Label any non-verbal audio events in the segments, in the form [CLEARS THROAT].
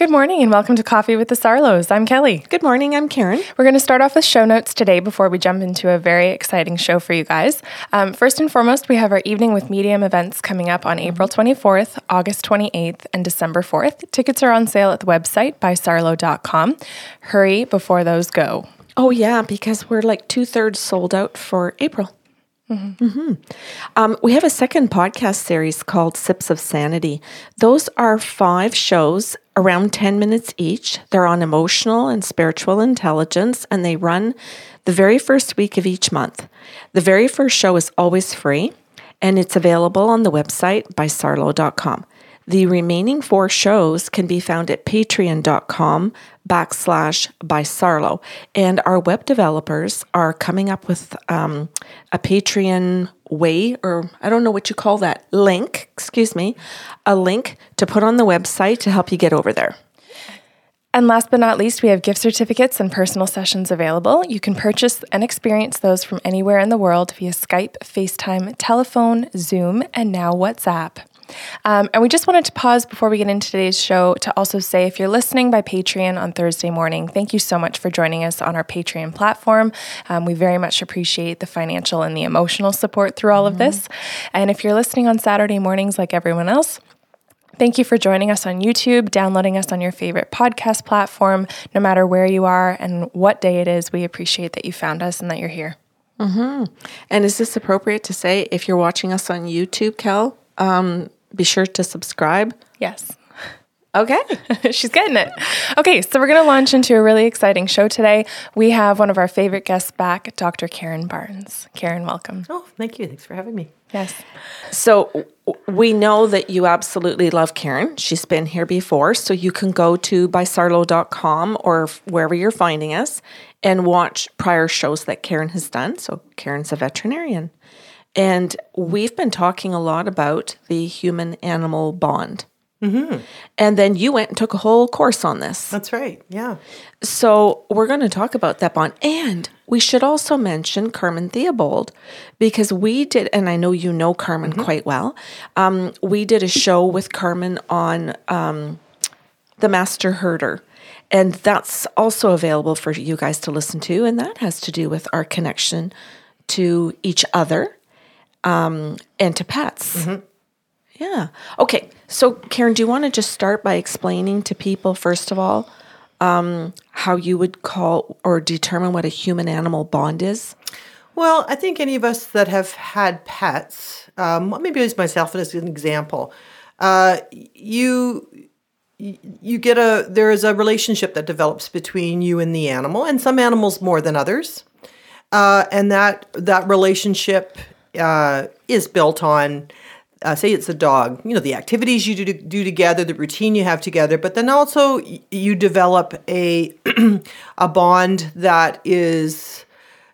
Good morning and welcome to Coffee with the Sarlos. I'm Kelly. Good morning, I'm Karen. We're going to start off with show notes today before we jump into a very exciting show for you guys. Um, first and foremost, we have our Evening with Medium events coming up on April 24th, August 28th, and December 4th. Tickets are on sale at the website bysarlo.com. Hurry before those go. Oh, yeah, because we're like two thirds sold out for April. Mm-hmm. Mm-hmm. Um, we have a second podcast series called Sips of Sanity. Those are five shows around 10 minutes each. They're on emotional and spiritual intelligence, and they run the very first week of each month. The very first show is always free, and it's available on the website by bysarlo.com. The remaining four shows can be found at patreon.com backslash by Sarlo. And our web developers are coming up with um, a Patreon way, or I don't know what you call that, link, excuse me, a link to put on the website to help you get over there. And last but not least, we have gift certificates and personal sessions available. You can purchase and experience those from anywhere in the world via Skype, FaceTime, telephone, Zoom, and now WhatsApp. Um, and we just wanted to pause before we get into today's show to also say if you're listening by Patreon on Thursday morning, thank you so much for joining us on our Patreon platform. Um, we very much appreciate the financial and the emotional support through all mm-hmm. of this. And if you're listening on Saturday mornings like everyone else, Thank you for joining us on YouTube, downloading us on your favorite podcast platform, no matter where you are and what day it is. We appreciate that you found us and that you're here. Mm-hmm. And is this appropriate to say if you're watching us on YouTube, Kel? Um, be sure to subscribe. Yes. Okay. [LAUGHS] She's getting it. Okay, so we're going to launch into a really exciting show today. We have one of our favorite guests back, Dr. Karen Barnes. Karen, welcome. Oh, thank you. Thanks for having me. Yes. So we know that you absolutely love Karen. She's been here before, so you can go to bysarlo.com or wherever you're finding us and watch prior shows that Karen has done. So Karen's a veterinarian. And we've been talking a lot about the human animal bond. Mm-hmm. And then you went and took a whole course on this. That's right. Yeah. So we're going to talk about that bond. And we should also mention Carmen Theobald because we did, and I know you know Carmen mm-hmm. quite well. Um, we did a show with Carmen on um, the Master Herder. And that's also available for you guys to listen to. And that has to do with our connection to each other um, and to pets. Mm-hmm. Yeah. Okay. So, Karen, do you want to just start by explaining to people, first of all, um, how you would call or determine what a human animal bond is? Well, I think any of us that have had pets, um, maybe use myself as an example, uh, you you get a there is a relationship that develops between you and the animal, and some animals more than others, uh, and that that relationship uh, is built on uh, say it's a dog you know the activities you do, do together the routine you have together but then also you develop a [CLEARS THROAT] a bond that is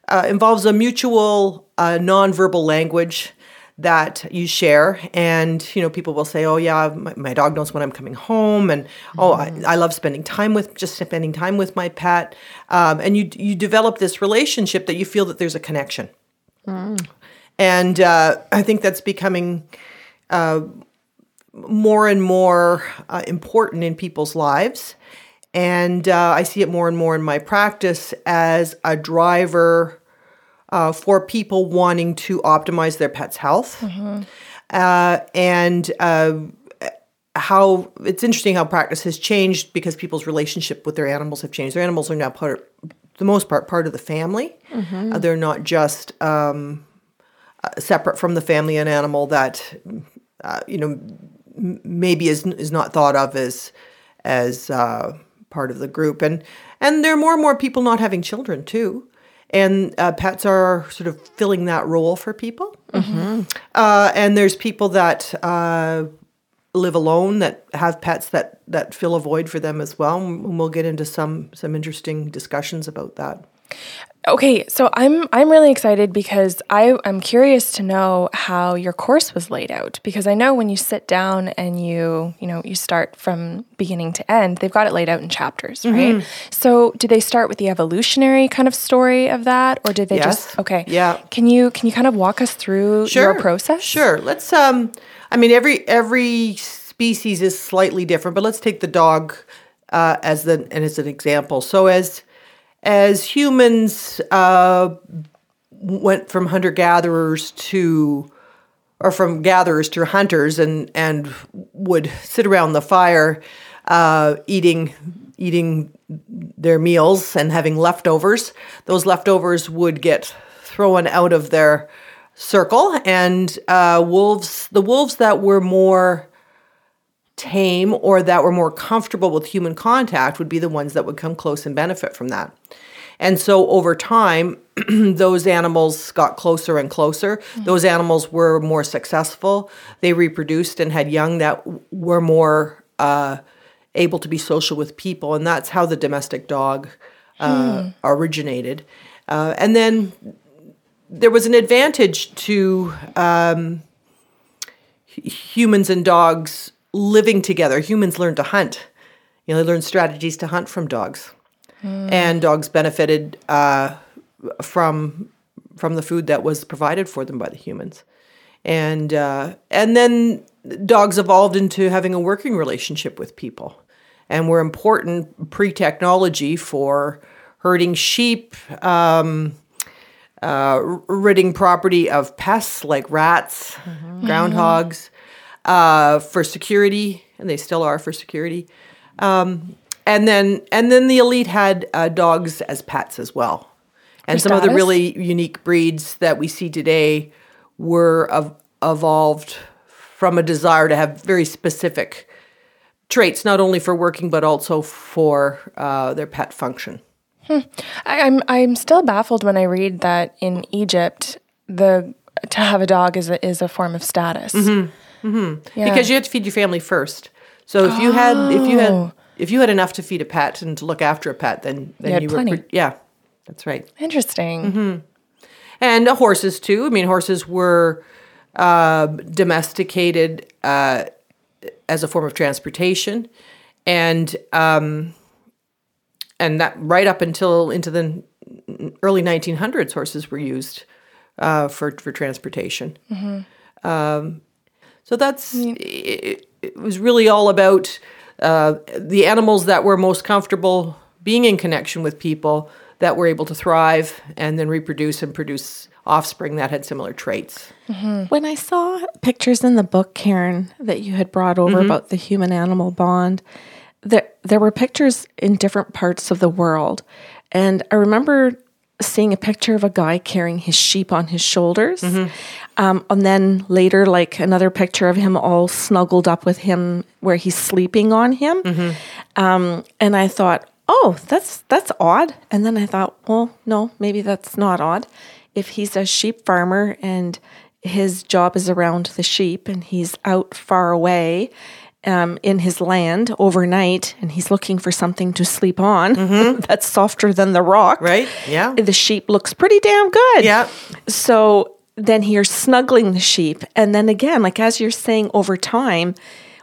uh, involves a mutual uh, nonverbal language that you share and you know people will say oh yeah my, my dog knows when i'm coming home and mm-hmm. oh I, I, love spending time with just spending time with my pet um, and you you develop this relationship that you feel that there's a connection mm. And uh, I think that's becoming uh, more and more uh, important in people's lives. And uh, I see it more and more in my practice as a driver uh, for people wanting to optimize their pet's health. Mm-hmm. Uh, and how it's interesting how practice has changed because people's relationship with their animals have changed. Their animals are now part, the most part, part of the family. Mm-hmm. They're not just um, separate from the family an animal that uh, you know maybe is is not thought of as as uh, part of the group. And and there are more and more people not having children too. And uh, pets are sort of filling that role for people. Mm-hmm. Uh, and there's people that uh, live alone that have pets that that fill a void for them as well. And we'll get into some some interesting discussions about that Okay, so I'm I'm really excited because I I'm curious to know how your course was laid out because I know when you sit down and you you know you start from beginning to end they've got it laid out in chapters mm-hmm. right so do they start with the evolutionary kind of story of that or did they yes. just okay yeah can you can you kind of walk us through sure. your process sure let's um I mean every every species is slightly different but let's take the dog uh, as the and as an example. So as as humans uh, went from hunter gatherers to or from gatherers to hunters and and would sit around the fire uh, eating eating their meals and having leftovers. Those leftovers would get thrown out of their circle, and uh, wolves the wolves that were more tame or that were more comfortable with human contact would be the ones that would come close and benefit from that. And so over time, [CLEARS THROAT] those animals got closer and closer. Mm-hmm. Those animals were more successful. They reproduced and had young that were more uh, able to be social with people. And that's how the domestic dog uh, hmm. originated. Uh, and then there was an advantage to um, humans and dogs living together. Humans learned to hunt. You know, they learned strategies to hunt from dogs. Mm. And dogs benefited uh, from from the food that was provided for them by the humans. And uh, and then dogs evolved into having a working relationship with people and were important pre-technology for herding sheep, um, uh, ridding property of pests like rats, mm-hmm. groundhogs, uh, for security, and they still are for security. Um, and then and then the elite had uh, dogs as pets as well. And some of the really unique breeds that we see today were of, evolved from a desire to have very specific traits, not only for working but also for uh, their pet function. Hmm. I, I'm I'm still baffled when I read that in Egypt the to have a dog is a, is a form of status. Mm-hmm. Mm-hmm. Yeah. Because you had to feed your family first. So if you had if you had oh. if you had enough to feed a pet and to look after a pet, then then you, you were plenty. yeah, that's right. Interesting. Mm-hmm. And uh, horses too. I mean, horses were uh, domesticated uh, as a form of transportation, and um, and that right up until into the early 1900s, horses were used uh, for for transportation. Mm-hmm. Um, so that's it, it, was really all about uh, the animals that were most comfortable being in connection with people that were able to thrive and then reproduce and produce offspring that had similar traits. Mm-hmm. When I saw pictures in the book, Karen, that you had brought over mm-hmm. about the human animal bond, there, there were pictures in different parts of the world. And I remember seeing a picture of a guy carrying his sheep on his shoulders. Mm-hmm. Um, and then later, like another picture of him all snuggled up with him where he's sleeping on him. Mm-hmm. Um, and I thought, oh, that's that's odd. And then I thought, well, no, maybe that's not odd. If he's a sheep farmer and his job is around the sheep and he's out far away um, in his land overnight and he's looking for something to sleep on mm-hmm. [LAUGHS] that's softer than the rock. Right. Yeah. The sheep looks pretty damn good. Yeah. So then you're snuggling the sheep. And then again, like as you're saying over time,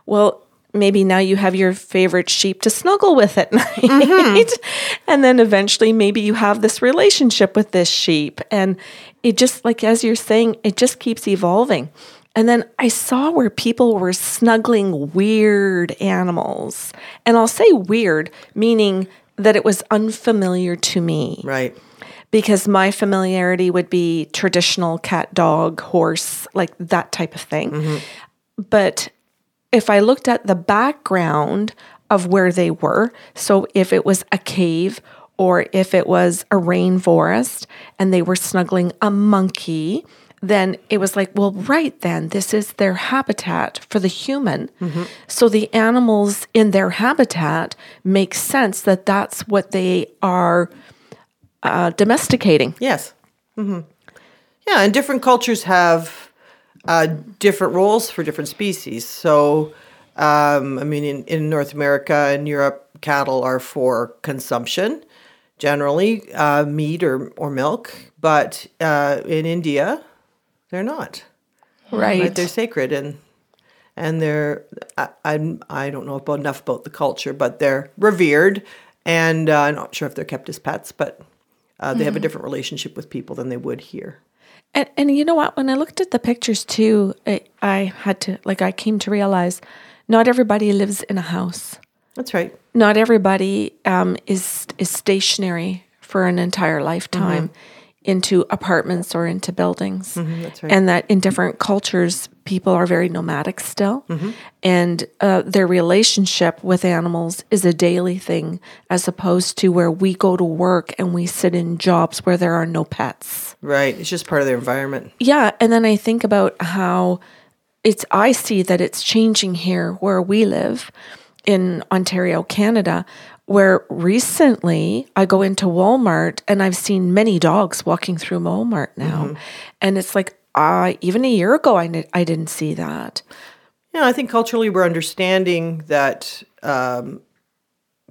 well, maybe now you have your favorite sheep to snuggle with at [LAUGHS] night. Mm-hmm. and then eventually maybe you have this relationship with this sheep. And it just, like as you're saying, it just keeps evolving. And then I saw where people were snuggling weird animals. And I'll say weird, meaning that it was unfamiliar to me. Right. Because my familiarity would be traditional cat, dog, horse, like that type of thing. Mm-hmm. But if I looked at the background of where they were, so if it was a cave or if it was a rainforest and they were snuggling a monkey, then it was like, well, right then, this is their habitat for the human. Mm-hmm. So the animals in their habitat make sense that that's what they are uh, domesticating. Yes. Mm-hmm. Yeah, and different cultures have uh, different roles for different species. So, um, I mean, in, in North America and Europe, cattle are for consumption, generally uh, meat or, or milk. But uh, in India, they're not. Right. right. They're sacred and and they're I, I, I don't know about enough about the culture, but they're revered, and uh, I'm not sure if they're kept as pets, but uh, they mm have a mm-hmm. different relationship with people than they would here. And, and you know what? When I looked at the pictures too, I, I had to, like, I came to realize not everybody lives in a house. That's right. not everybody um, is is stationary for an entire lifetime into apartments or into buildings. that's right. And that in different cultures, people are very nomadic still, and uh, their relationship with animals is a daily thing, as opposed to where we go to work and we sit in jobs where there are no pets. Right. It's just part of their environment. Yeah, and then I think about how it's I see that it's changing here where we live in Ontario, Canada, where recently I go into Walmart and I've seen many dogs walking through Walmart now. And it's like I even a year ago I I didn't see that. Yeah, I think culturally we're understanding that um,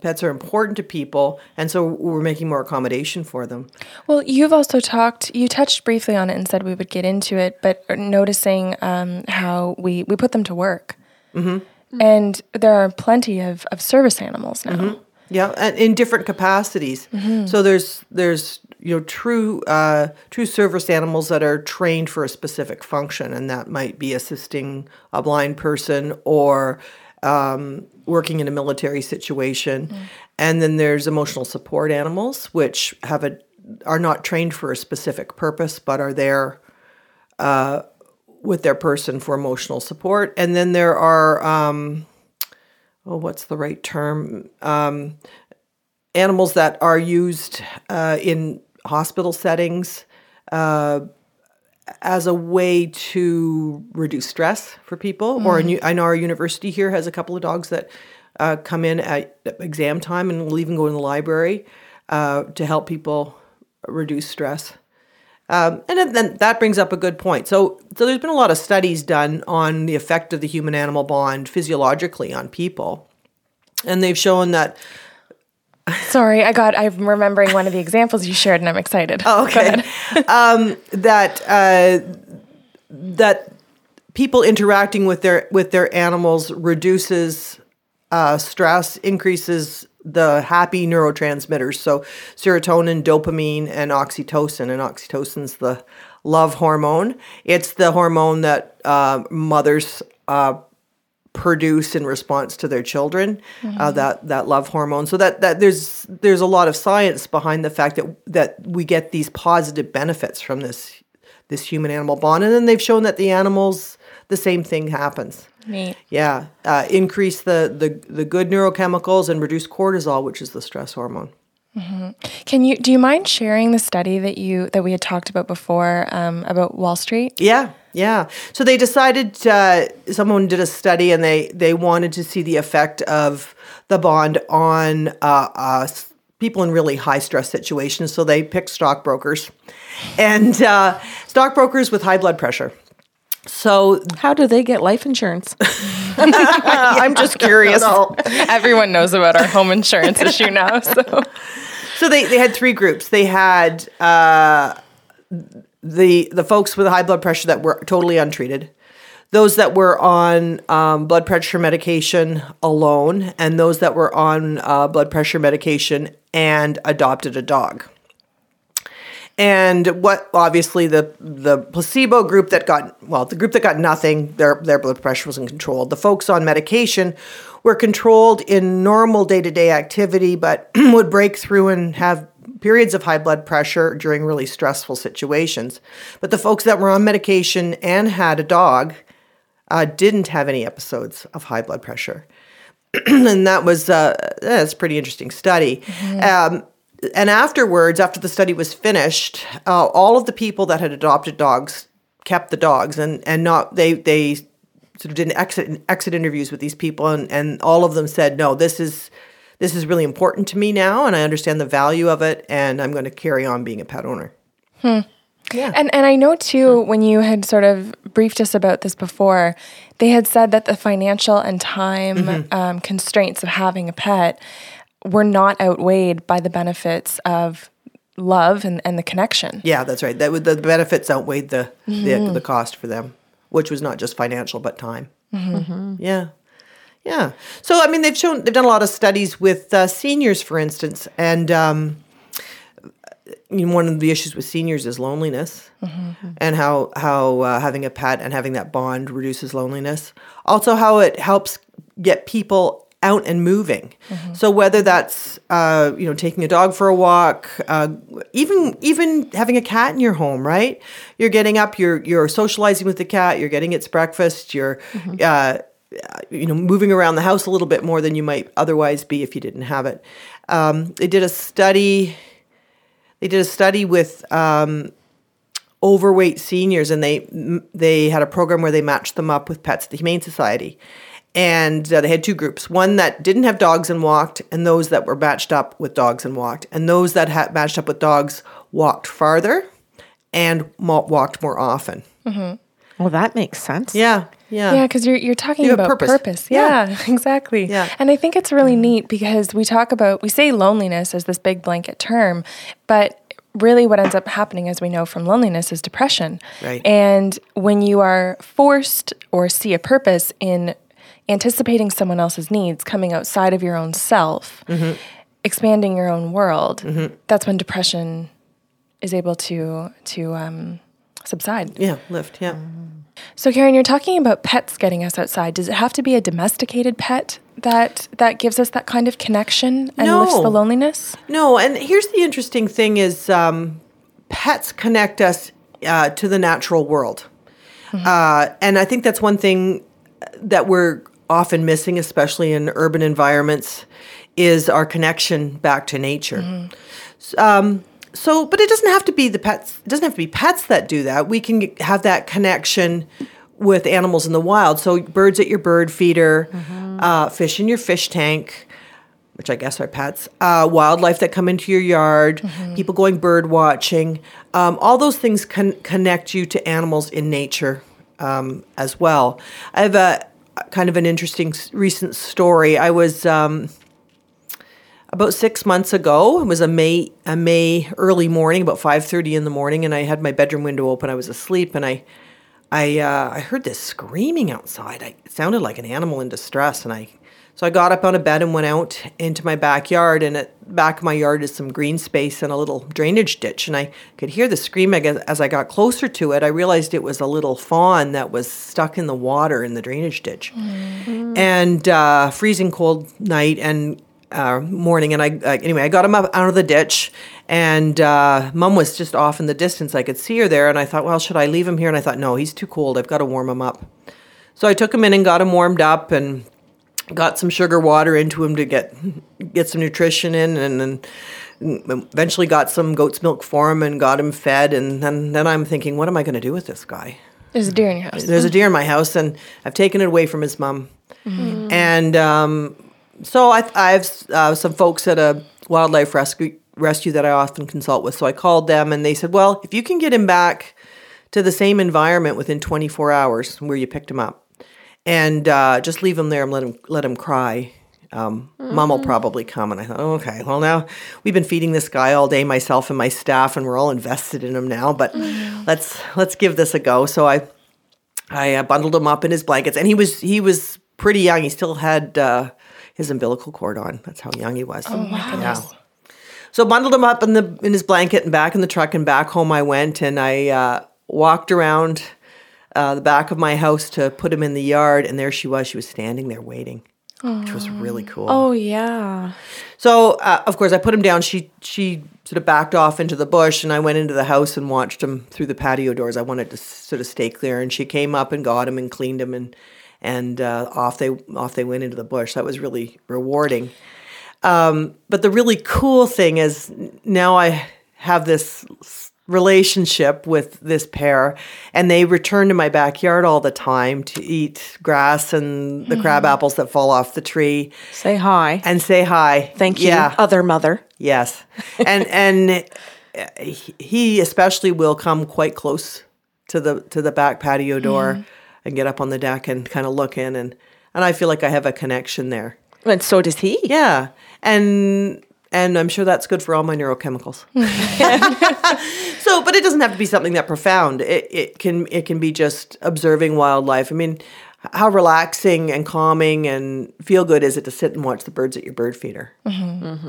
pets are important to people, and so we're making more accommodation for them. Well, you've also talked, you touched briefly on it and said we would get into it, but noticing um, how we, we put them to work. And there are plenty of, of service animals now. Yeah, and in different capacities. So there's there's you know true uh, true service animals that are trained for a specific function, and that might be assisting a blind person or um, working in a military situation. And then there's emotional support animals, which have a are not trained for a specific purpose, but are there uh, with their person for emotional support. And then there are um, oh, what's the right term? Um, animals that are used uh, in hospital settings uh, as a way to reduce stress for people. Or a new, I know our university here has a couple of dogs that uh, come in at exam time and will even go in the library uh, to help people reduce stress. Um, and then, that brings up a good point. So, so there's been a lot of studies done on the effect of the human-animal bond physiologically on people, and they've shown that. [LAUGHS] Sorry, I got, I'm remembering one of the examples you shared and I'm excited. Oh, okay. [LAUGHS] um, that uh, that people interacting with their with their animals reduces uh, stress, increases the happy neurotransmitters, so serotonin, dopamine, and oxytocin. And oxytocin's the love hormone. It's the hormone that uh, mothers uh, produce in response to their children. Uh, that that love hormone. So that that there's there's a lot of science behind the fact that that we get these positive benefits from this this human animal bond, and then they've shown that the animals the same thing happens. Neat. Yeah, uh, increase the, the the good neurochemicals and reduce cortisol, which is the stress hormone. Can you, do you mind sharing the study that you, that we had talked about before um, about Wall Street? Yeah, yeah. So they decided. Uh, someone did a study, and they they wanted to see the effect of the bond on uh, uh, people in really high stress situations. So they picked stockbrokers, and uh, stockbrokers with high blood pressure. So How do they get life insurance? [LAUGHS] [LAUGHS] I'm just curious. Everyone knows about our home insurance issue now. So [LAUGHS] So they, they had three groups. They had uh, the the folks with high blood pressure that were totally untreated, those that were on um, blood pressure medication alone, and those that were on uh, blood pressure medication and adopted a dog. And what obviously the the placebo group that got well, the group that got nothing, their their blood pressure wasn't controlled. The folks on medication were controlled in normal day-to-day activity, but [CLEARS THROAT] would break through and have periods of high blood pressure during really stressful situations. But the folks that were on medication and had a dog uh, didn't have any episodes of high blood pressure. [CLEARS THROAT] and that was uh, that's a pretty interesting study. Um, and afterwards, after the study was finished, uh, all of the people that had adopted dogs kept the dogs, and and not they they sort of did an exit exit interviews with these people, and and all of them said, no, this is this is really important to me now, and I understand the value of it, and I'm going to carry on being a pet owner. Yeah, And and I know too when you had sort of briefed us about this before, they had said that the financial and time um, constraints of having a pet were not outweighed by the benefits of love and, and the connection. Yeah, that's right. That would, the benefits outweighed the, the the cost for them, which was not just financial but time. Yeah, yeah. So I mean, they've shown they've done a lot of studies with uh, seniors, for instance, and um, you know, one of the issues with seniors is loneliness, and how how uh, having a pet and having that bond reduces loneliness. Also, how it helps get people out and moving. So whether that's uh, you know taking a dog for a walk, uh, even even having a cat in your home, right? You're getting up, you're you're socializing with the cat, you're getting its breakfast, you're uh, you know moving around the house a little bit more than you might otherwise be if you didn't have it. Um, they did a study. They did a study with um, overweight seniors, and they they had a program where they matched them up with pets at the Humane Society, and uh, they had two groups: one that didn't have dogs and walked, and those that were matched up with dogs and walked. And those that had matched up with dogs walked farther and mo- walked more often. Well, that makes sense. Yeah, yeah, Yeah, because you're you're talking You about purpose. purpose. Yeah. Yeah, [LAUGHS] exactly. Yeah. And I think it's really neat because we talk about we say loneliness as this big blanket term, but really what ends up happening as we know from loneliness is depression. Right. And when you are forced or see a purpose in anticipating someone else's needs, coming outside of your own self, Mm-hmm. expanding your own world, that's when depression is able to to um, subside. yeah. Lift, yeah. So Karen, you're talking about pets getting us outside. Does it have to be a domesticated pet that that gives us that kind of connection and lifts the loneliness? No, and here's the interesting thing: is um, pets connect us uh, to the natural world, uh, and I think that's one thing that we're often missing, especially in urban environments, is our connection back to nature. S- Um, so, but it doesn't have to be the pets. It doesn't have to be pets that do that. We can have that connection with animals in the wild. So, birds at your bird feeder, uh, fish in your fish tank which I guess are pets, uh, wildlife that come into your yard, people going bird watching. Um, all those things can connect you to animals in nature um, as well. I have a kind of an interesting recent story. I was um, about six months ago. It was a May a May early morning, about five thirty in the morning, and I had my bedroom window open. I was asleep, and I I uh, I heard this screaming outside. I, it sounded like an animal in distress, and I so I got up on a bed and went out into my backyard. And at the back of my yard is some green space and a little drainage ditch, and I could hear the screaming as, I got closer to it. I realized it was a little fawn that was stuck in the water in the drainage ditch, and uh, freezing cold night and uh, morning. And I uh, anyway, I got him up out of the ditch, and uh, Mom was just off in the distance. I could see her there, and I thought, well, should I leave him here? And I thought, no, he's too cold. I've got to warm him up. So I took him in and got him warmed up, and got some sugar water into him to get get some nutrition in, and then eventually got some goat's milk for him and got him fed. And then then I'm thinking, what am I going to do with this guy? There's a deer in your house. There's a deer in my house, and I've taken it away from his mom. And um, so I, I have uh, some folks at a wildlife rescue rescue that I often consult with. So I called them, and they said, "Well, if you can get him back to the same environment within 24 hours where you picked him up, and uh, just leave him there and let him let him cry." Um, Mom will probably come, and I thought, okay, well now we've been feeding this guy all day, myself and my staff, and we're all invested in him now. But let's let's give this a go. So I I uh, bundled him up in his blankets, and he was he was pretty young. He still had uh, his umbilical cord on. That's how young he was. Oh my goodness! So bundled him up in the in his blanket and back in the truck, and back home I went, and I uh, walked around uh, the back of my house to put him in the yard, and there she was. She was standing there waiting, which was really cool. Oh, yeah. So uh, of course I put him down. She she sort of backed off into the bush, and I went into the house and watched him through the patio doors. I wanted to sort of stay clear, and she came up and got him and cleaned him, and and uh, off they off they went into the bush. That was really rewarding. Um, but the really cool thing is now I have this relationship with this pair, and they return to my backyard all the time to eat grass and the crab apples that fall off the tree Say hi. and say hi. Thank you, Yeah. other mother. Yes. [LAUGHS] And and uh, he- he especially will come quite close to the to the back patio door and get up on the deck and kind of look in and and I feel like I have a connection there. And so does he. Yeah. And and I'm sure that's good for all my neurochemicals. [LAUGHS] so, but it doesn't have to be something that profound. It it can it can be just observing wildlife. I mean, how relaxing and calming and feel good is it to sit and watch the birds at your bird feeder?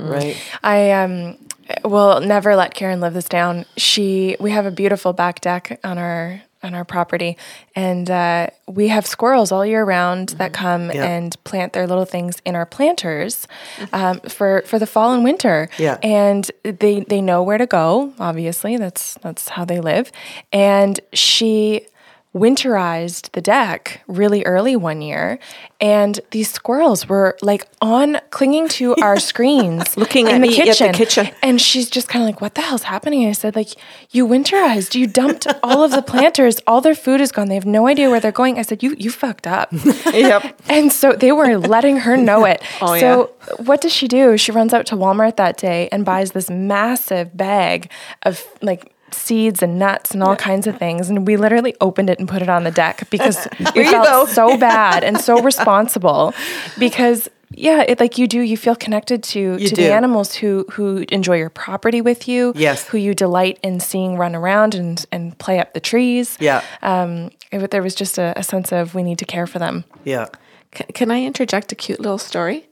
Right. I um will never let Karen live this down. She we have a beautiful back deck on our on our property, and uh, we have squirrels all year round that come Yeah. and plant their little things in our planters um, for for the fall and winter. Yeah. and they they know where to go. Obviously, that's that's how they live. And she winterized the deck really early one year and these squirrels were like on clinging to [LAUGHS] our screens [LAUGHS] Looking in at the me at the kitchen kitchen. and she's just kind of like what the hell's happening i said like you winterized you dumped [LAUGHS] all of the planters all their food is gone they have no idea where they're going i said you you fucked up Yep. and so they were letting her know it. Oh, so what does she do? She runs out to Walmart that day and buys this massive bag of like seeds and nuts and all kinds of things. And we literally opened it and put it on the deck because [LAUGHS] we felt go. so bad and so [LAUGHS] responsible because yeah, it like you do, you feel connected to You to do. the animals who who enjoy your property with you. Yes. Who you delight in seeing run around and and play up the trees. Yeah. Um, it, there was just a, a sense of we need to care for them. Yeah. Can, can I interject a cute little story?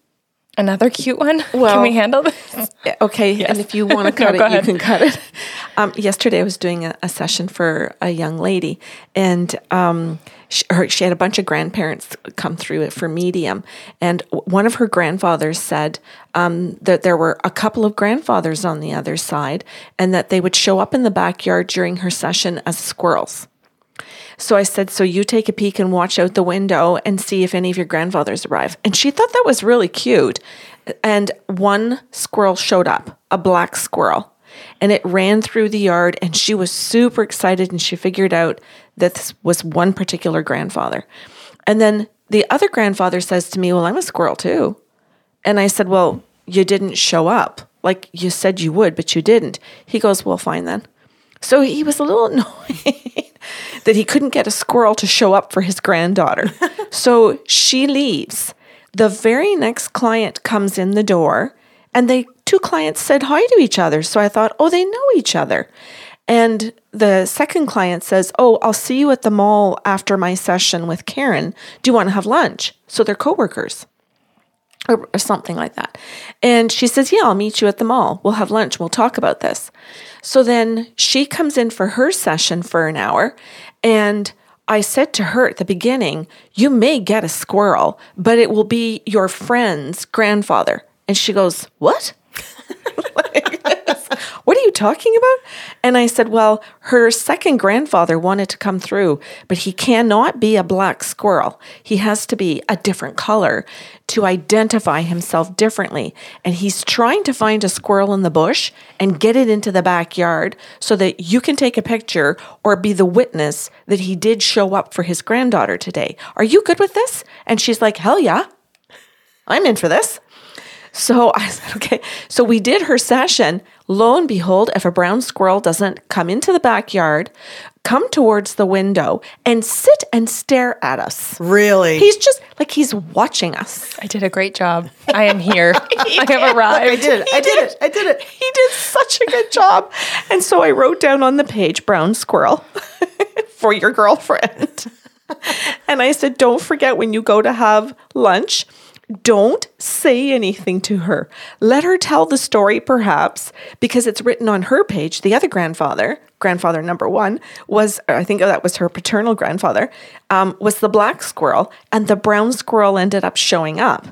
Another cute one. [LAUGHS] Can we handle this? [LAUGHS] Okay, and if you want to [LAUGHS] cut No, it, you can cut it. Um, yesterday, I was doing a, a session for a young lady, and um, she, her, she had a bunch of grandparents come through it for medium, and one of her grandfathers said um, that there were a couple of grandfathers on the other side, and that they would show up in the backyard during her session as squirrels. So I said, So you take a peek and watch out the window and see if any of your grandfathers arrive. And she thought that was really cute. And one squirrel showed up, a black squirrel, and it ran through the yard. And she was super excited and she figured out that this was one particular grandfather. And then the other grandfather says to me, Well, I'm a squirrel too. And I said, Well, you didn't show up. Like you said you would, but you didn't. He goes, Well, fine then. So he was a little [LAUGHS] annoyed that he couldn't get a squirrel to show up for his granddaughter. [LAUGHS] so she leaves. The very next client comes in the door, and they two clients said hi to each other. So I thought, oh, they know each other. And the second client says, Oh, I'll see you at the mall after my session with Karen. Do you want to have lunch? So they're coworkers or, or something like that. And she says, Yeah, I'll meet you at the mall. We'll have lunch. We'll talk about this. So then she comes in for her session for an hour. And I said to her at the beginning, You may get a squirrel, but it will be your friend's grandfather. And she goes, What? [LAUGHS] What are you talking about? And I said, Well, her second grandfather wanted to come through, but he cannot be a black squirrel. He has to be a different color to identify himself differently. And he's trying to find a squirrel in the bush and get it into the backyard so that you can take a picture or be the witness that he did show up for his granddaughter today. Are you good with this? And she's like, Hell yeah. I'm in for this. So [LAUGHS] I said, okay. So we did her session. Lo and behold, if a brown squirrel doesn't come into the backyard, come towards the window and sit and stare at us. Really? He's just like he's watching us. I did a great job. I am here. [LAUGHS] I have arrived. I did it. I did it. I did it. He did such a good job. And so I wrote down on the page brown squirrel [LAUGHS] for your girlfriend. [LAUGHS] And I said, don't forget when you go to have lunch, don't say anything to her. Let her tell the story, perhaps, because it's written on her page. The other grandfather, grandfather number one, was, I think that was her paternal grandfather, um, was the black squirrel, and the brown squirrel ended up showing up.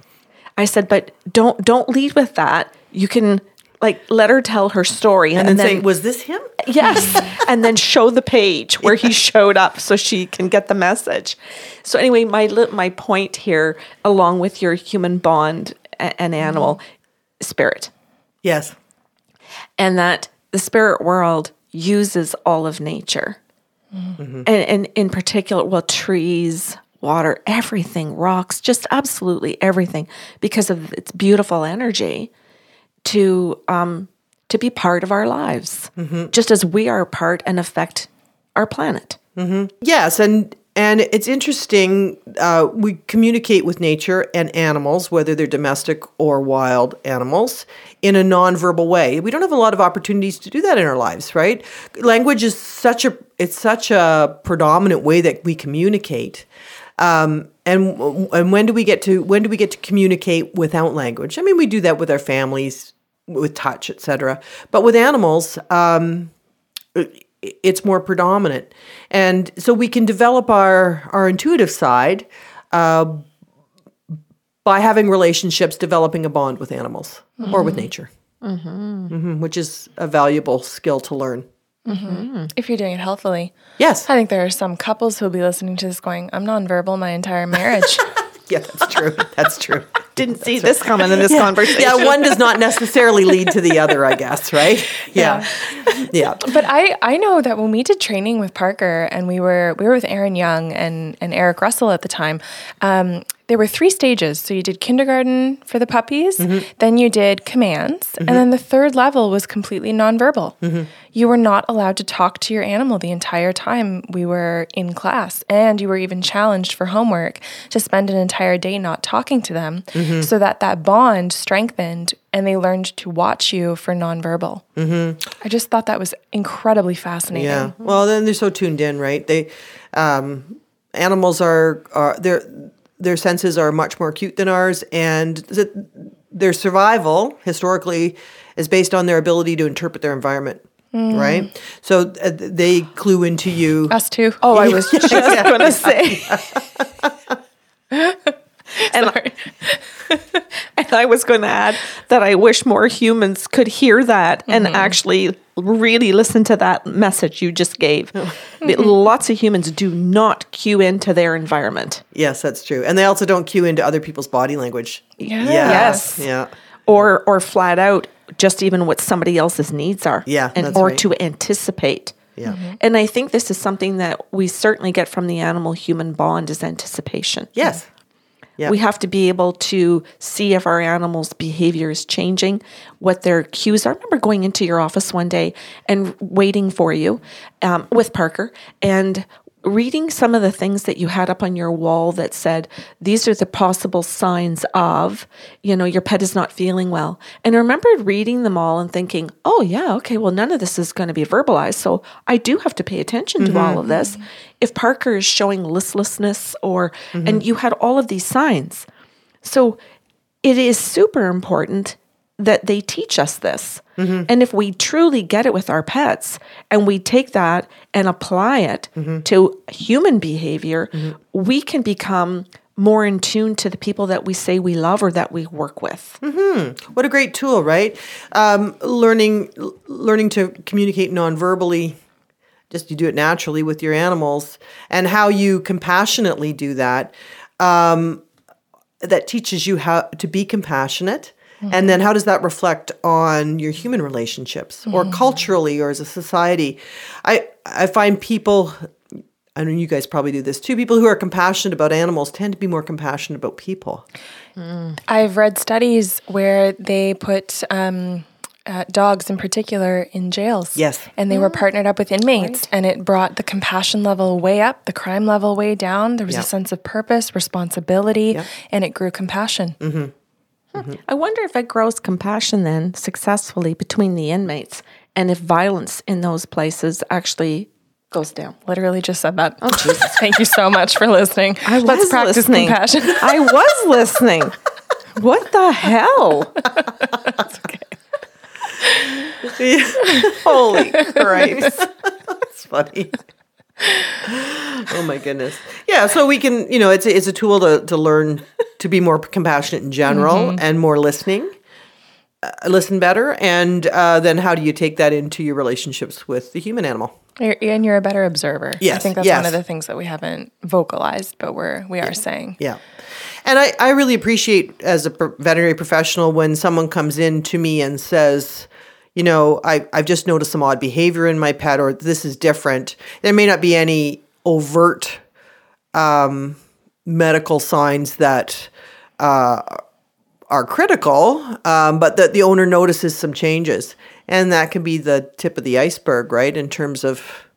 I said, but don't don't lead with that. You can like let her tell her story And then, say, was this him? [LAUGHS] yes. And then show the page where he [LAUGHS] showed up so she can get the message. So anyway my my point here along with your human bond and animal spirit. Yes. and that the spirit world uses all of nature. Mm-hmm. And, and in particular well trees water everything rocks just absolutely everything because of its beautiful energy to um to be part of our lives just as we are part and affect our planet Yes, and and it's interesting. Uh, we communicate with nature and animals, whether they're domestic or wild animals, in a nonverbal way. We don't have a lot of opportunities to do that in our lives, right? Language is such a it's such a predominant way that we communicate. Um, and and when do we get to when do we get to communicate without language? I mean, we do that with our families, with touch, etc. But with animals, um, it's more predominant, and so we can develop our our intuitive side uh, by having relationships, developing a bond with animals or with nature, hmm which is a valuable skill to learn. If you're doing it healthfully. Yes, I think there are some couples who'll be listening to this going, I'm nonverbal my entire marriage. [LAUGHS] yeah, that's true. That's true. [LAUGHS] Didn't see this coming in this conversation. Yeah, one does not [LAUGHS] necessarily lead to the other, I guess, right? Yeah. Yeah. but I, I know that when we did training with Parker and we were we were with Aaron Young and, and Eric Russell at the time, um, there were three stages. So you did kindergarten for the puppies, then you did commands, and then the third level was completely nonverbal. You were not allowed to talk to your animal the entire time we were in class, and you were even challenged for homework to spend an entire day not talking to them, so that that bond strengthened and they learned to watch you for nonverbal. I just thought that was incredibly fascinating. Yeah. Well, then they're so tuned in, right? They um, animals are are their their senses are much more acute than ours, and th- their survival historically is based on their ability to interpret their environment. Right, so uh, they clue into you. Us too. Oh, I [LAUGHS] was just to say. [LAUGHS] [LAUGHS] and, I, [LAUGHS] and I was going to add that I wish more humans could hear that and mm-hmm. actually really listen to that message you just gave. Oh. [LAUGHS] Lots of humans do not cue into their environment. Yes, that's true, and they also don't cue into other people's body language. Yes. Yes. Yeah. or or flat out just even what somebody else's needs are Yeah, and that's or right. to anticipate Yeah. Mm-hmm. and i think this is something that we certainly get from the animal human bond is anticipation Yes. Yeah. we have to be able to see if our animal's behavior is changing, what their cues are. I remember going into your office one day and waiting for you um, with Parker and reading some of the things that you had up on your wall that said, these are the possible signs of, you know, your pet is not feeling well. And I remembered reading them all and thinking, oh, yeah, okay, well, none of this is going to be verbalized. So I do have to pay attention to all of mm-hmm. this. If Parker is showing listlessness or, and mm-hmm. you had all of these signs. So it is super important that they teach us this. And if we truly get it with our pets and we take that and apply it to human behavior, we can become more in tune to the people that we say we love or that we work with. What a great tool, right? Um, learning learning to communicate non-verbally, just you do it naturally with your animals, and how you compassionately do that. Um, that teaches you how to be compassionate. And then how does that reflect on your human relationships or culturally or as a society? I I find people I know you guys probably do this too. People who are compassionate about animals tend to be more compassionate about people. I've read studies where they put um, uh, dogs in particular in jails. Yes. And they were partnered up with inmates, and it brought the compassion level way up, the crime level way down. There was Yeah. a sense of purpose, responsibility, and it grew compassion. Mm-hmm. I wonder if it grows compassion then successfully between the inmates and if violence in those places actually goes down. Literally just said that. Oh, Jesus. [LAUGHS] Thank you so much for listening. I Let's was practice listening. compassion. [LAUGHS] I was listening. [LAUGHS] What the hell? That's okay. Holy Christ. It's funny. oh my goodness. Yeah, so we can, you know, it's a, it's a tool to, to learn to be more compassionate in general and more listening, uh, listen better. And uh, then how do you take that into your relationships with the human animal? You're, and you're a better observer. I think that's yes. one of the things that we haven't vocalized, but we're we are saying. Yeah. And I, I really appreciate as a veterinary professional when someone comes in to me and says, you know, I, I've just noticed some odd behavior in my pet or this is different. There may not be any overt um, medical signs that uh, are critical, um, but that the owner notices some changes. And that can be the tip of the iceberg, right, in terms of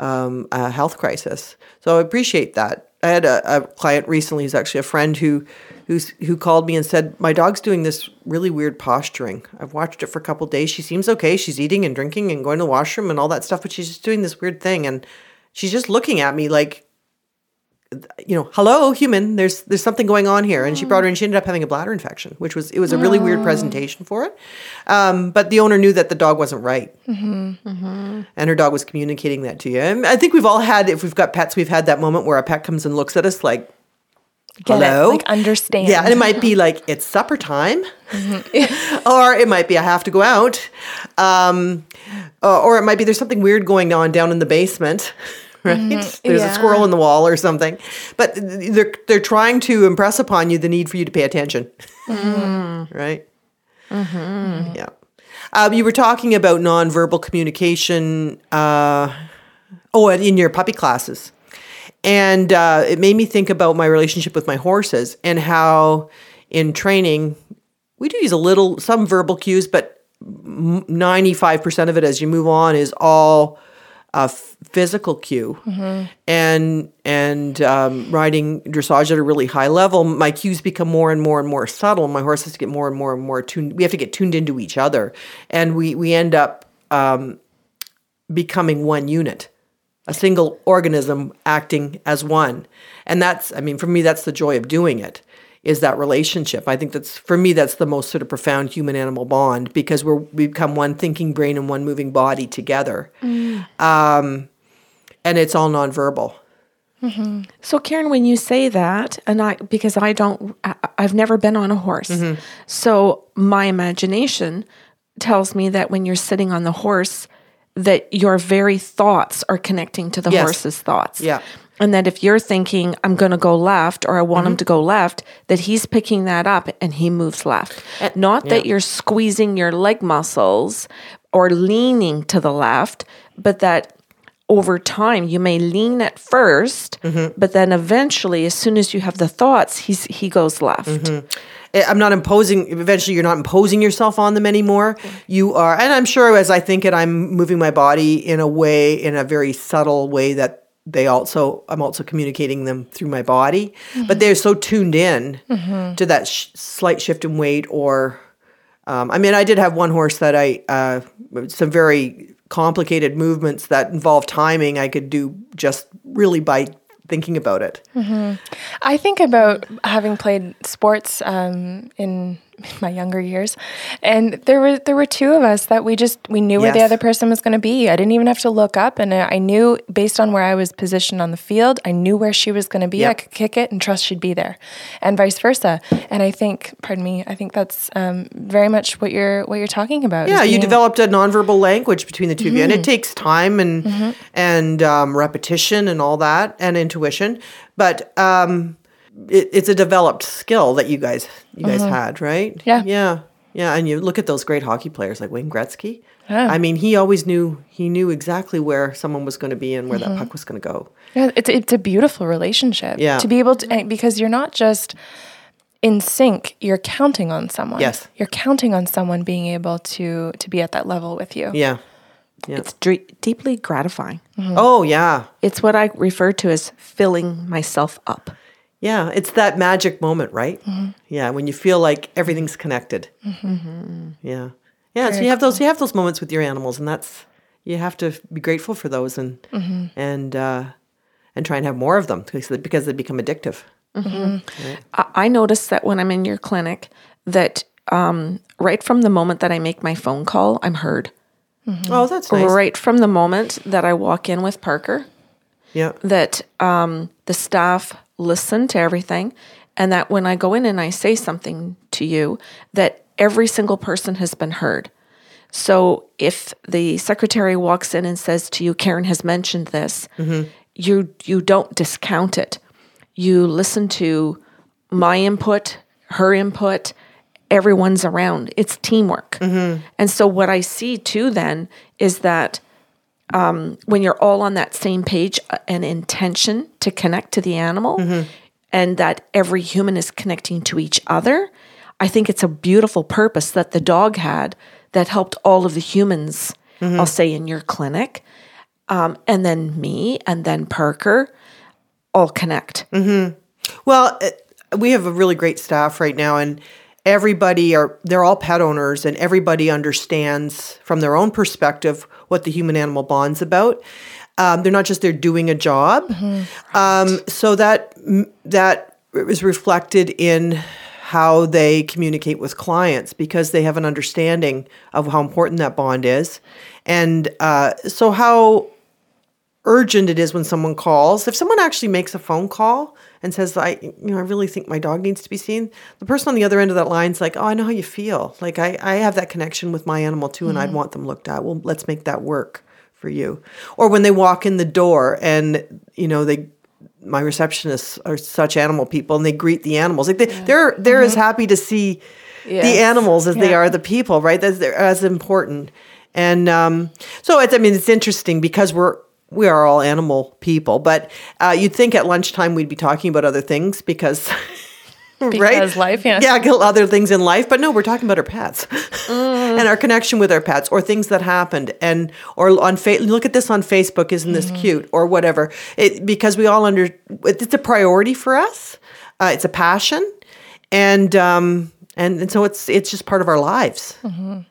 um, a health crisis. So I appreciate that. I had a, a client recently who's actually a friend who who's who called me and said my dog's doing this really weird posturing. I've watched it for a couple days. She seems okay. She's eating and drinking and going to the washroom and all that stuff, but she's just doing this weird thing and she's just looking at me like you know, hello, human. There's there's something going on here, and she brought her, and she ended up having a bladder infection, which was it was a really weird presentation for it. Um, but the owner knew that the dog wasn't right, and her dog was communicating that to you. And I think we've all had, if we've got pets, we've had that moment where a pet comes and looks at us like, Get hello, it? Like understand. yeah, and it might be like it's supper time, [LAUGHS] or it might be I have to go out, um, uh, or it might be there's something weird going on down in the basement. [LAUGHS] Right? [LAUGHS] There's a squirrel in the wall or something, but they're they're trying to impress upon you the need for you to pay attention, [LAUGHS] right? Yeah. Um, you were talking about nonverbal communication. Uh, oh, in your puppy classes, and uh, it made me think about my relationship with my horses and how in training we do use a little some verbal cues, but ninety five percent of it as you move on is all a physical cue. And and um, riding dressage at a really high level, my cues become more and more and more subtle. My horse has to get more and more and more tuned. We have to get tuned into each other, and we we end up um, becoming one unit a single organism acting as one. And that's, I mean, for me, that's the joy of doing it, is that relationship. I think that's, for me, that's the most sort of profound human animal bond because we're, we become one thinking brain and one moving body together. Um, and it's all nonverbal. So, Karen, when you say that, and I, because I don't, I, I've never been on a horse. Mm-hmm. So, my imagination tells me that when you're sitting on the horse, that your very thoughts are connecting to the Yes. horse's thoughts. Yeah. And that if you're thinking, I'm going to go left or I want Mm-hmm. him to go left, that he's picking that up and he moves left. Not that you're squeezing your leg muscles or leaning to the left, but that over time you may lean at 1st Mm-hmm. but then eventually, as soon as you have the thoughts, he's, he goes left. Mm-hmm. I'm not imposing, eventually, you're not imposing yourself on them anymore. You are, and I'm sure as I think it, I'm moving my body in a way, in a very subtle way that they also, I'm also communicating them through my body. But they're so tuned in to that sh- slight shift in weight or, um, I mean, I did have one horse that I, uh, some very complicated movements that involve timing I could do just really by thinking about it. I think about having played sports um, in my younger years, and there were there were two of us that we just we knew where the other person was going to be. I didn't even have to look up, and I knew based on where I was positioned on the field, I knew where she was going to be. I could kick it and trust she'd be there, and vice versa. And I think, pardon me, I think that's um, very much what you're what you're talking about. Yeah, you developed a nonverbal language between the two of you, and it takes time and and um, repetition and all that, and intuition. But um, it, it's a developed skill that you guys you guys mm-hmm. had, right? Yeah. yeah, yeah. And you look at those great hockey players like Wayne Gretzky. Yeah. I mean, he always knew he knew exactly where someone was going to be and where that mm-hmm. puck was going to go. Yeah, it's it's a beautiful relationship. Yeah. To be able to eh, because you're not just in sync, you're counting on someone. Yes. You're counting on someone being able to to be at that level with you. Yeah. It's dre- deeply gratifying. Mm-hmm. Oh yeah. It's what I refer to as filling myself up. Yeah, it's that magic moment, right? Yeah, when you feel like everything's connected. Yeah, yeah. so you have those, you have those moments with your animals, and that's you have to be grateful for those, and and uh, and try and have more of them because they, because they become addictive. I, I notice that when I'm in your clinic, that um, right from the moment that I make my phone call, I'm heard. Oh, that's nice. Right from the moment that I walk in with Parker, Yeah, that um, the staff listen to everything, and that when I go in and I say something to you, that every single person has been heard. So if the secretary walks in and says to you, Karen has mentioned this, mm-hmm. you you don't discount it. You listen to my input, her input, everyone's around. It's teamwork. Mm-hmm. And so what I see too then is that when you're all on that same page, uh, an intention to connect to the animal, and that every human is connecting to each other, I think it's a beautiful purpose that the dog had that helped all of the humans, I'll say, in your clinic, um, and then me, and then Parker, all connect. Well, uh, we have a really great staff right now, and everybody are they're all pet owners and everybody understands from their own perspective what the human animal bond's about. Um, they're not just they're doing a job. Um, so that that is reflected in how they communicate with clients because they have an understanding of how important that bond is. And uh, so how urgent it is when someone calls. If someone actually makes a phone call and says i you know i really think my dog needs to be seen the person on the other end of that line's like oh i know how you feel. Like i, I have that connection with my animal too and i'd want them looked at. Well let's make that work for you. Or when they walk in the door and you know they my receptionists are such animal people and they greet the animals. Like they, they're they're as happy to see the animals as they are the people right? That's they're as important. And um, so it's i mean it's interesting because we're we are all animal people but uh, you'd think at lunchtime we'd be talking about other things because [LAUGHS] right Because life, yeah. yeah other things in life but no we're talking about our pets Mm. [LAUGHS] and our connection with our pets or things that happened and or on fa- look at this on facebook isn't this Mm-hmm. cute or whatever it, because we all under it's a priority for us uh, it's a passion and um and, and so it's it's just part of our lives I-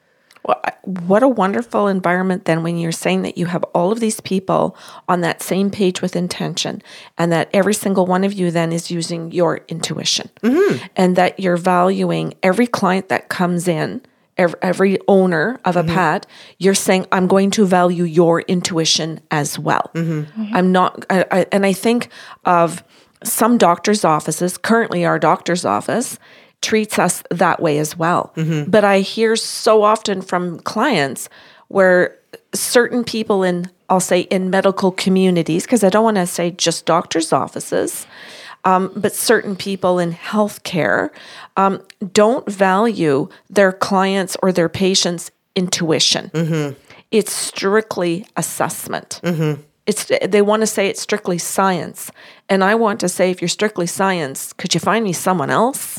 what a wonderful environment then when you're saying that you have all of these people on that same page with intention and that every single one of you then is using your intuition. Mm-hmm. And that you're valuing every client that comes in every, every owner of a mm-hmm. pet you're saying i'm going to value your intuition as well. Mm-hmm. I'm not I, I, and i think of some doctors offices currently our doctor's office treats us that way as well. But I hear so often from clients where certain people in, I'll say, in medical communities, because I don't want to say just doctors' offices, um, but certain people in healthcare um, don't value their clients or their patients' intuition. It's strictly assessment. It's they want to say it's strictly science, and I want to say if you're strictly science, could you find me someone else?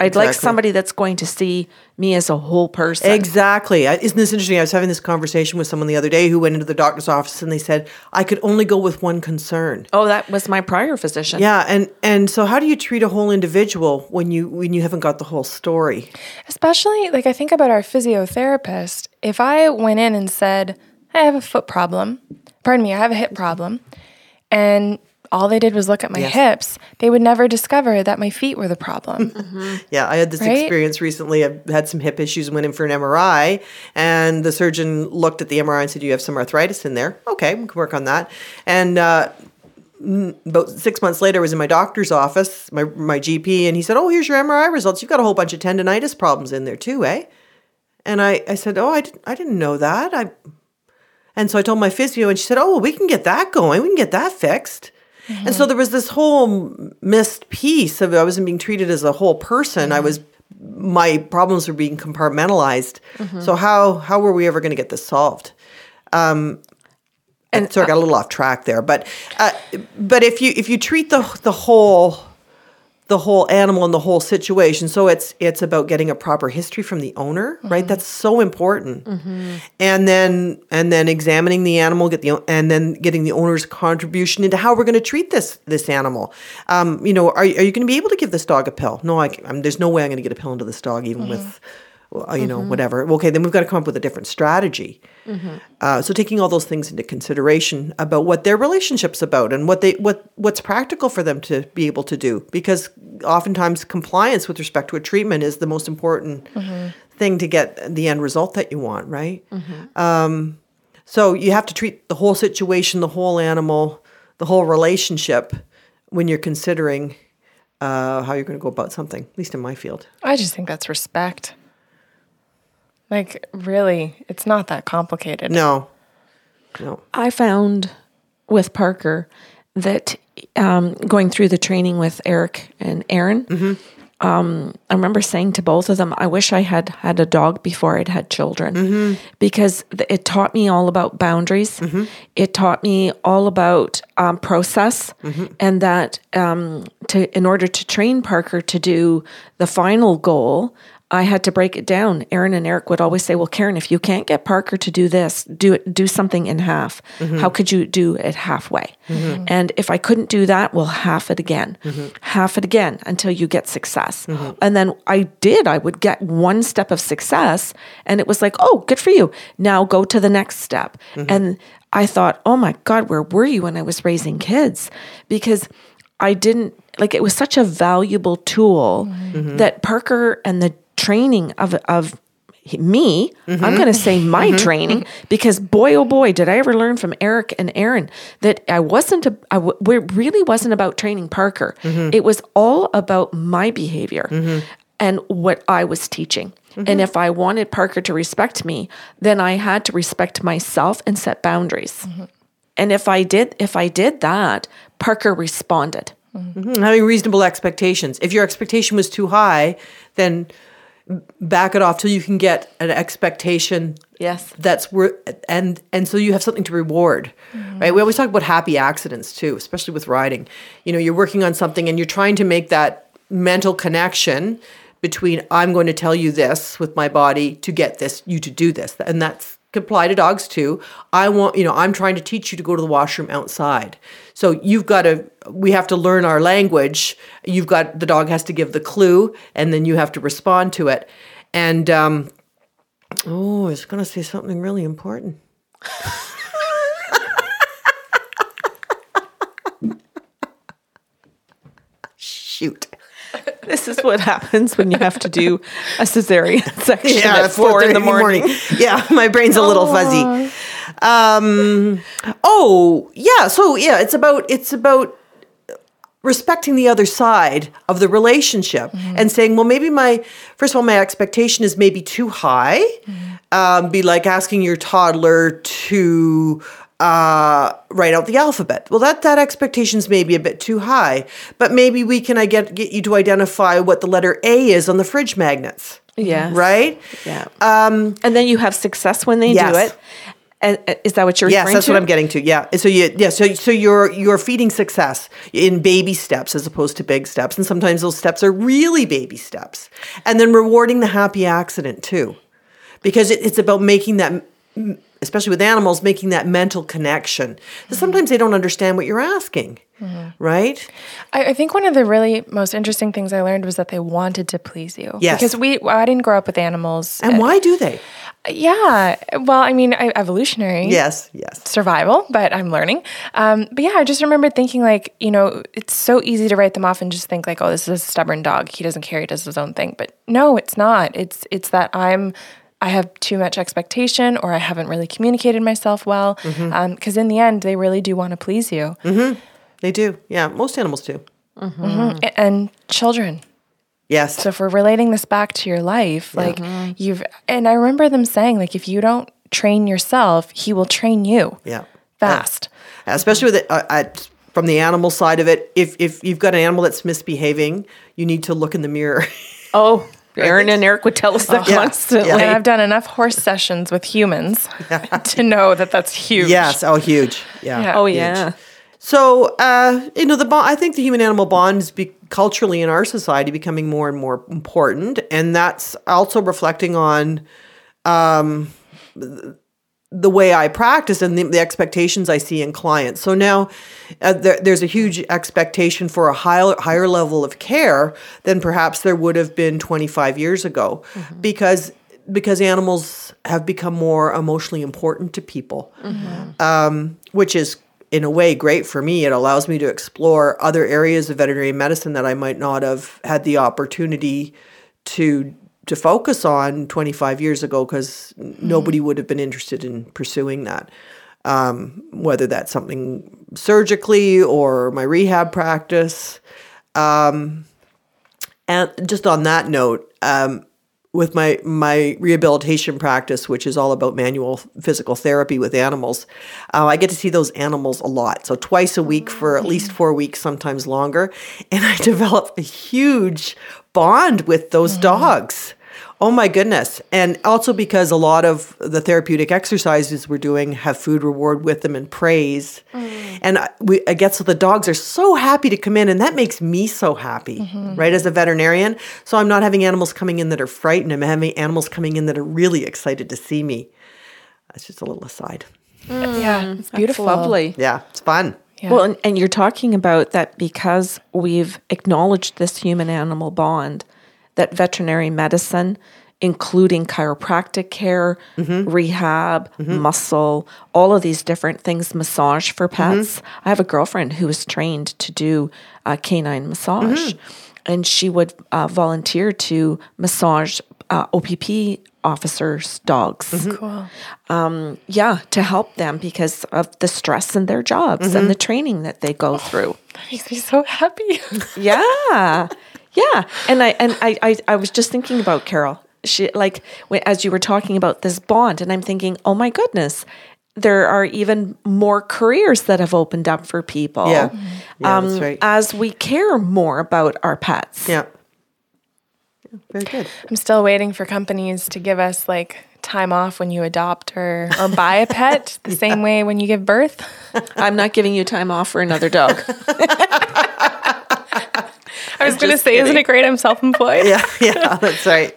I'd like somebody that's going to see me as a whole person. Exactly. Isn't this interesting? I was having this conversation with someone the other day who went into the doctor's office and they said, I could only go with one concern. oh, that was my prior physician. Yeah, and and so how do you treat a whole individual when you when you haven't got the whole story? Especially, like, I think about our physiotherapist. If I went in and said, I have a foot problem, pardon me, I have a hip problem, and all they did was look at my Yes. hips, they would never discover that my feet were the problem. [LAUGHS] Yeah, I had this Right? experience recently. I had some hip issues and went in for an MRI, and the surgeon looked at the MRI and said, "You have some arthritis in there. Okay, we can work on that." And uh, about six months later, I was in my doctor's office, my my GP, and he said, "Oh, here's your MRI results. You've got a whole bunch of tendonitis problems in there too, eh?" And I, I said, "Oh, I didn't, I didn't know that." I, and so I told my physio, and she said, "Oh, well, we can get that going. We can get that fixed." And so there was this whole missed piece of I wasn't being treated as a whole person. I was my problems were being compartmentalized. So how how were we ever going to get this solved? Um, and so I got a little off track there, but uh, but if you if you treat the the whole the whole animal and the whole situation. So it's it's about getting a proper history from the owner, right? Mm-hmm. That's so important. Mm-hmm. And then and then examining the animal, get the and then getting the owner's contribution into how we're going to treat this this animal. Um, you know, are, are you going to be able to give this dog a pill? No, I, am um, there's no way I'm going to get a pill into this dog, even mm-hmm. with. Uh, You know, whatever. Okay, then we've got to come up with a different strategy. Uh, so taking all those things into consideration about what their relationship's about and what they what what's practical for them to be able to do. Because oftentimes compliance with respect to a treatment is the most important thing to get the end result that you want right? Um, so you have to treat the whole situation the whole animal the whole relationship when you're considering uh, how you're going to go about something at least in my field. I just think that's respect. Like, really, it's not that complicated. no. No. I found with Parker that um, going through the training with Eric and Aaron, um, I remember saying to both of them, I wish I had had a dog before I'd had children. Because th- it taught me all about boundaries. It taught me all about um, process and that um, to in order to train Parker to do the final goal, I had to break it down. Aaron and Eric would always say, "Well, Karen, if you can't get Parker to do this, do it do something in half. Mm-hmm. How could you do it halfway?" Mm-hmm. And if I couldn't do that, well, half it again. Mm-hmm. Half it again until you get success. And then I did. I would get one step of success and it was like, "Oh, good for you. Now go to the next step." And I thought, "Oh my god, where were you when I was raising kids?" Because I didn't like it was such a valuable tool that Parker and the training of of me, I'm going to say my mm-hmm. training because boy oh boy did I ever learn from Eric and Aaron that I wasn't a, I w- it really wasn't about training Parker. Mm-hmm. It was all about my behavior mm-hmm. and what I was teaching. And if I wanted Parker to respect me, then I had to respect myself and set boundaries. And if I did if I did that, Parker responded. having reasonable expectations. If your expectation was too high, then back it off till you can get an expectation Yes. that's worth and and so you have something to reward mm-hmm. right? We always talk about happy accidents too especially with riding. You know you're working on something and you're trying to make that mental connection between i'm going to tell you this with my body to get this you to do this. And that's could apply to dogs too. I want you know i'm trying to teach you to go to the washroom outside so you've got to we have to learn our language you've got the dog has to give the clue and then you have to respond to it and um Oh, I was going to say something really important. Shoot. This is what happens when you have to do a cesarean [LAUGHS] section Yeah, at four in the morning. Yeah, my brain's a little fuzzy. Um, oh, yeah. So yeah, it's about it's about respecting the other side of the relationship and saying, well, maybe my first of all, my expectation is maybe too high. Um, be like asking your toddler to uh, write out the alphabet. Well, that that expectation's maybe a bit too high, but maybe we can I get get you to identify what the letter A is on the fridge magnets. Yeah. Right. Yeah. Um, and then you have success when they Yes. do it. And, is that what you're Yes, that's to? what I'm getting to. Yeah. So you yeah, so so you're you're feeding success in baby steps as opposed to big steps. And sometimes those steps are really baby steps. And then rewarding the happy accident too. Because it, it's about making that especially with animals making that mental connection. 'Cause Sometimes they don't understand what you're asking. Mm-hmm. Right? I, I think one of the really most interesting things I learned was that they wanted to please you. Yes. Because we, I didn't grow up with animals. And why do they? Yeah. Well, I mean, I, evolutionary. Yes, yes. survival, but I'm learning. Um, but yeah, I just remember thinking like, you know, it's so easy to write them off and just think like, oh, this is a stubborn dog. He doesn't care. He does his own thing. But no, it's not. It's it's that I'm I have too much expectation or I haven't really communicated myself well. Mm-hmm. Um, because in the end, they really do want to please you. Mm-hmm. They do. Yeah, most animals do. Mm-hmm. A- And children. Yes. So if we're relating this back to your life, like you've, and I remember them saying like, if you don't train yourself, he will train you. yeah. Fast. especially with it, uh, at, from the animal side of it. If if you've got an animal that's misbehaving, you need to look in the mirror. [LAUGHS] oh, Aaron and Eric would tell us that Yeah. constantly. Yeah. And I've done enough horse sessions with humans [LAUGHS] [LAUGHS] to know that that's huge. yes, oh, huge. Yeah. Yeah. Oh, huge. yeah. So, uh, you know, the bond, I think the human animal bond is be, culturally in our society becoming more and more important, and that's also reflecting on um, the way I practice and the, the expectations I see in clients. So now uh, there, there's a huge expectation for a higher higher level of care than perhaps there would have been 25 years ago, because because animals have become more emotionally important to people um, which is in a way great for me. It allows me to explore other areas of veterinary medicine that I might not have had the opportunity to to focus on 25 years ago because nobody would have been interested in pursuing that. Um, whether that's something surgically or my rehab practice. Um, and just on that note, um, with my my rehabilitation practice, which is all about manual physical therapy with animals, uh, I get to see those animals a lot. So twice a week for at least four weeks, sometimes longer, and I [LAUGHS] develop a huge bond with those dogs. Oh my goodness. And also because a lot of the therapeutic exercises we're doing have food reward with them and praise. Mm. And I, we, I get so the dogs are so happy to come in, and that makes me so happy, mm-hmm. right, as a veterinarian. So I'm not having animals coming in that are frightened. I'm having animals coming in that are really excited to see me. That's just a little aside. Mm. yeah, it's beautiful. Lovely. Yeah, it's fun. Yeah. Well, and, and you're talking about that because we've acknowledged this human animal bond, that veterinary medicine, including chiropractic care, mm-hmm. rehab, mm-hmm. muscle, all of these different things, massage for mm-hmm. pets. I have a girlfriend who was trained to do uh, canine massage, and she would uh, volunteer to massage uh, OPP officers' dogs cool. Um, yeah, to help them because of the stress in their jobs and the training that they go oh, through. That makes me so happy. [LAUGHS] Yeah. Yeah. And I and I, I I was just thinking about Carol. She like as you were talking about this bond and I'm thinking, "Oh my goodness, there are even more careers that have opened up for people. Yeah. Um, yeah, that's right. As we care more about our pets. Yeah. Yeah, Very good. I'm still waiting for companies to give us like time off when you adopt or or buy a pet [LAUGHS] the same way when you give birth. I'm not giving you time off for another dog. [LAUGHS] I was going to say, isn't it great? I'm self-employed. [LAUGHS] Yeah, yeah, that's right.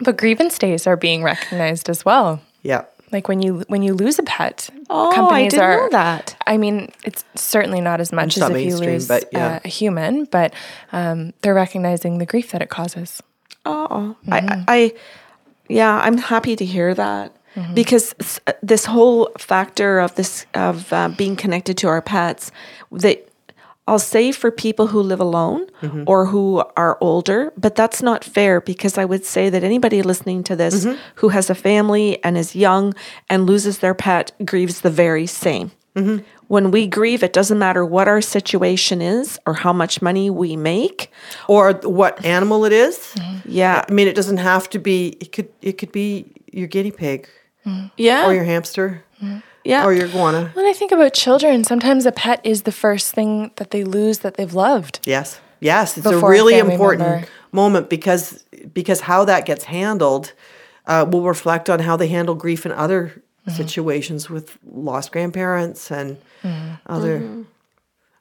But grievance days are being recognized as well. Yeah. Like when you when you lose a pet, Oh, I companies didn't are know that. I mean, it's certainly not as much as if you lose yeah. uh, a human, but um, they're recognizing the grief that it causes. Oh, I, I, yeah, I'm happy to hear that because this whole factor of this of uh, being connected to our pets, that I'll say for people who live alone mm-hmm. or who are older, but that's not fair because I would say that anybody listening to this mm-hmm. who has a family and is young and loses their pet grieves the very same. Mm-hmm. When we grieve, it doesn't matter what our situation is or how much money we make. Or what animal it is. Yeah. I mean, it doesn't have to be. It could. It could be your guinea pig, Yeah. or your hamster, yeah. or your iguana. When I think about children, sometimes a pet is the first thing that they lose that they've loved. Yes, yes, it's a Before a really important member. moment because because how that gets handled uh, will reflect on how they handle grief in other Mm-hmm. situations with lost grandparents and Mm-hmm. other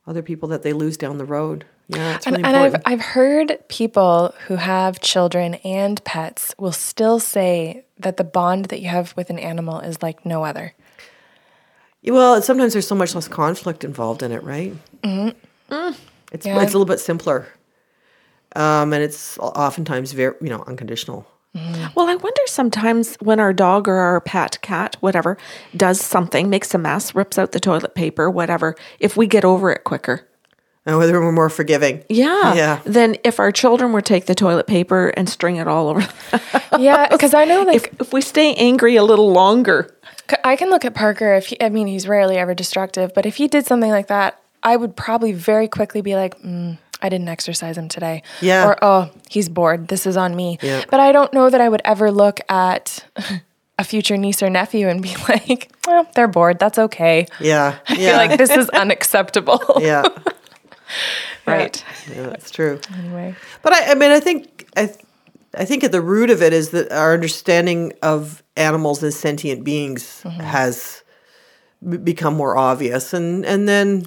other people that they lose down the road. Yeah, it's And, really and I've. I've heard people who have children and pets will still say that the bond that you have with an animal is like no other. Well, sometimes there's so much less conflict involved in it, right? Mm-hmm. It's Yeah. it's a little bit simpler, um, and it's oftentimes very you know unconditional. Well, I wonder sometimes when our dog or our pet, cat, whatever, does something, makes a mess, rips out the toilet paper, whatever, if we get over it quicker. And whether we're more forgiving. Yeah. Yeah. Then if our children were to take the toilet paper and string it all over, [LAUGHS] Yeah, because I know like if, if we stay angry a little longer, C- I can look at Parker if he, I mean he's rarely ever destructive, but if he did something like that, I would probably very quickly be like, mm, I didn't exercise him today. Yeah. Or oh, he's bored. This is on me. Yeah. But I don't know that I would ever look at [LAUGHS] a future niece or nephew and be [LAUGHS] like, well, they're bored. That's okay. Yeah, [LAUGHS] I yeah, feel like this is unacceptable. yeah, right. yeah, that's true. Anyway. But I, I mean, I think I, I think at the root of it is that our understanding of animals as sentient beings mm-hmm. has b- become more obvious, and and then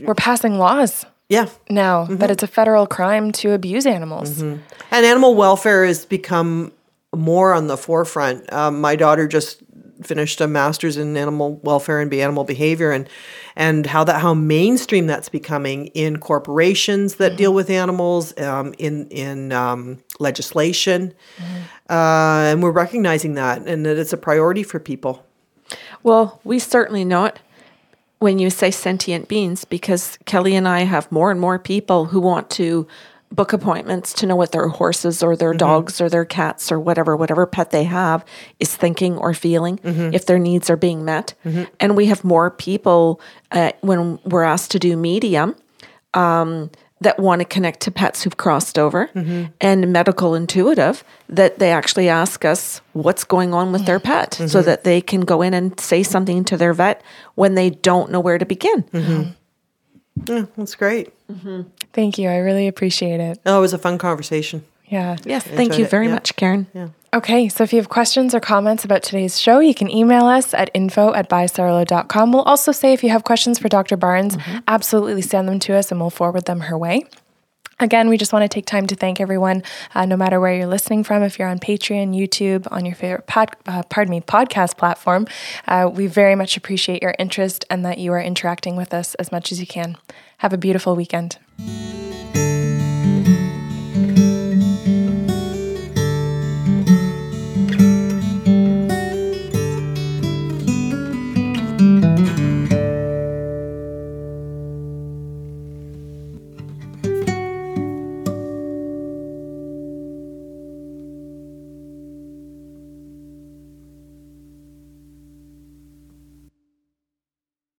We're passing laws yeah, now mm-hmm. that it's a federal crime to abuse animals. Mm-hmm. and animal welfare has become more on the forefront. Um, my daughter just finished a master's in animal welfare and be animal behavior, and and how that how mainstream that's becoming in corporations that deal with animals, um, in in um, legislation, uh, and we're recognizing that, and that it's a priority for people. well, we certainly not when you say sentient beings, because Kelly and I have more and more people who want to book appointments to know what their horses or their mm-hmm. dogs or their cats or whatever, whatever pet they have is thinking or feeling, mm-hmm. if their needs are being met. Mm-hmm. And we have more people uh, when we're asked to do medium um, that want to connect to pets who've crossed over and medical intuitive that they actually ask us what's going on with their pet so that they can go in and say something to their vet when they don't know where to begin. Yeah, that's great. Mm-hmm. Thank you. I really appreciate it. Oh, it was a fun conversation. Yeah. Yes, thank you very yeah. much, Karen. Yeah. Okay, so if you have questions or comments about today's show, you can email us at info at bysarlo.com. We'll also say if you have questions for Dr. Barnes, mm-hmm. absolutely send them to us and we'll forward them her way. Again, we just want to take time to thank everyone, uh, no matter where you're listening from. If you're on Patreon, YouTube, on your favorite pod, uh, pardon me podcast platform, uh, we very much appreciate your interest and that you are interacting with us as much as you can. Have a beautiful weekend.